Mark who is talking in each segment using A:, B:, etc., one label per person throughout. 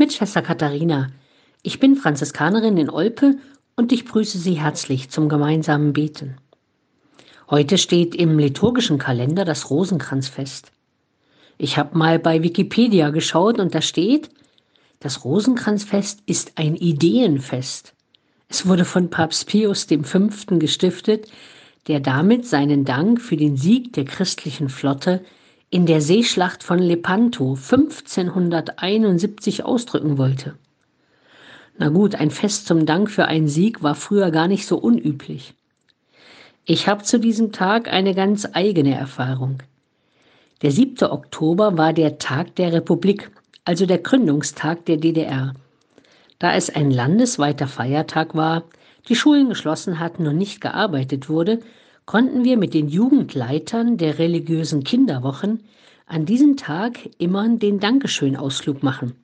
A: mit Schwester Katharina. Ich bin Franziskanerin in Olpe und ich grüße Sie herzlich zum gemeinsamen Beten. Heute steht im liturgischen Kalender das Rosenkranzfest. Ich habe mal bei Wikipedia geschaut und da steht, das Rosenkranzfest ist ein Ideenfest. Es wurde von Papst Pius V. gestiftet, der damit seinen Dank für den Sieg der christlichen Flotte in der Seeschlacht von Lepanto 1571 ausdrücken wollte. Na gut, ein Fest zum Dank für einen Sieg war früher gar nicht so unüblich. Ich habe zu diesem Tag eine ganz eigene Erfahrung. Der 7. Oktober war der Tag der Republik, also der Gründungstag der DDR. Da es ein landesweiter Feiertag war, die Schulen geschlossen hatten und nicht gearbeitet wurde, konnten wir mit den Jugendleitern der religiösen Kinderwochen an diesem Tag immer den Dankeschön-Ausflug machen.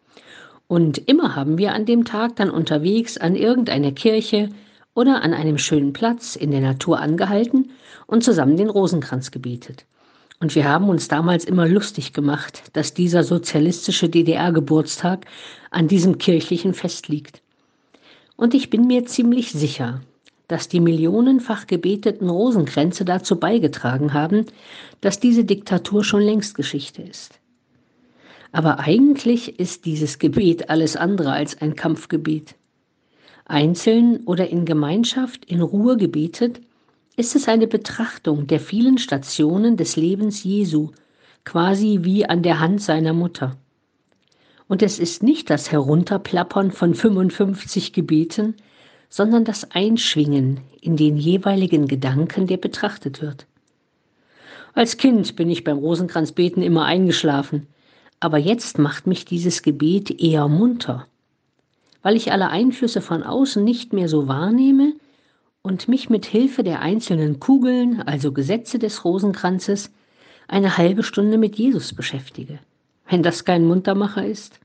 A: Und immer haben wir an dem Tag dann unterwegs an irgendeiner Kirche oder an einem schönen Platz in der Natur angehalten und zusammen den Rosenkranz gebetet. Und wir haben uns damals immer lustig gemacht, dass dieser sozialistische DDR-Geburtstag an diesem kirchlichen Fest liegt. Und ich bin mir ziemlich sicher, dass die millionenfach gebeteten Rosenkränze dazu beigetragen haben, dass diese Diktatur schon längst Geschichte ist. Aber eigentlich ist dieses Gebet alles andere als ein Kampfgebet. Einzeln oder in Gemeinschaft in Ruhe gebetet, ist es eine Betrachtung der vielen Stationen des Lebens Jesu, quasi wie an der Hand seiner Mutter. Und es ist nicht das Herunterplappern von 55 Gebeten, sondern das Einschwingen in den jeweiligen Gedanken, der betrachtet wird. Als Kind bin ich beim Rosenkranzbeten immer eingeschlafen, aber jetzt macht mich dieses Gebet eher munter, weil ich alle Einflüsse von außen nicht mehr so wahrnehme und mich mit Hilfe der einzelnen Kugeln, also Gesetze des Rosenkranzes, eine halbe Stunde mit Jesus beschäftige. Wenn das kein Muntermacher ist?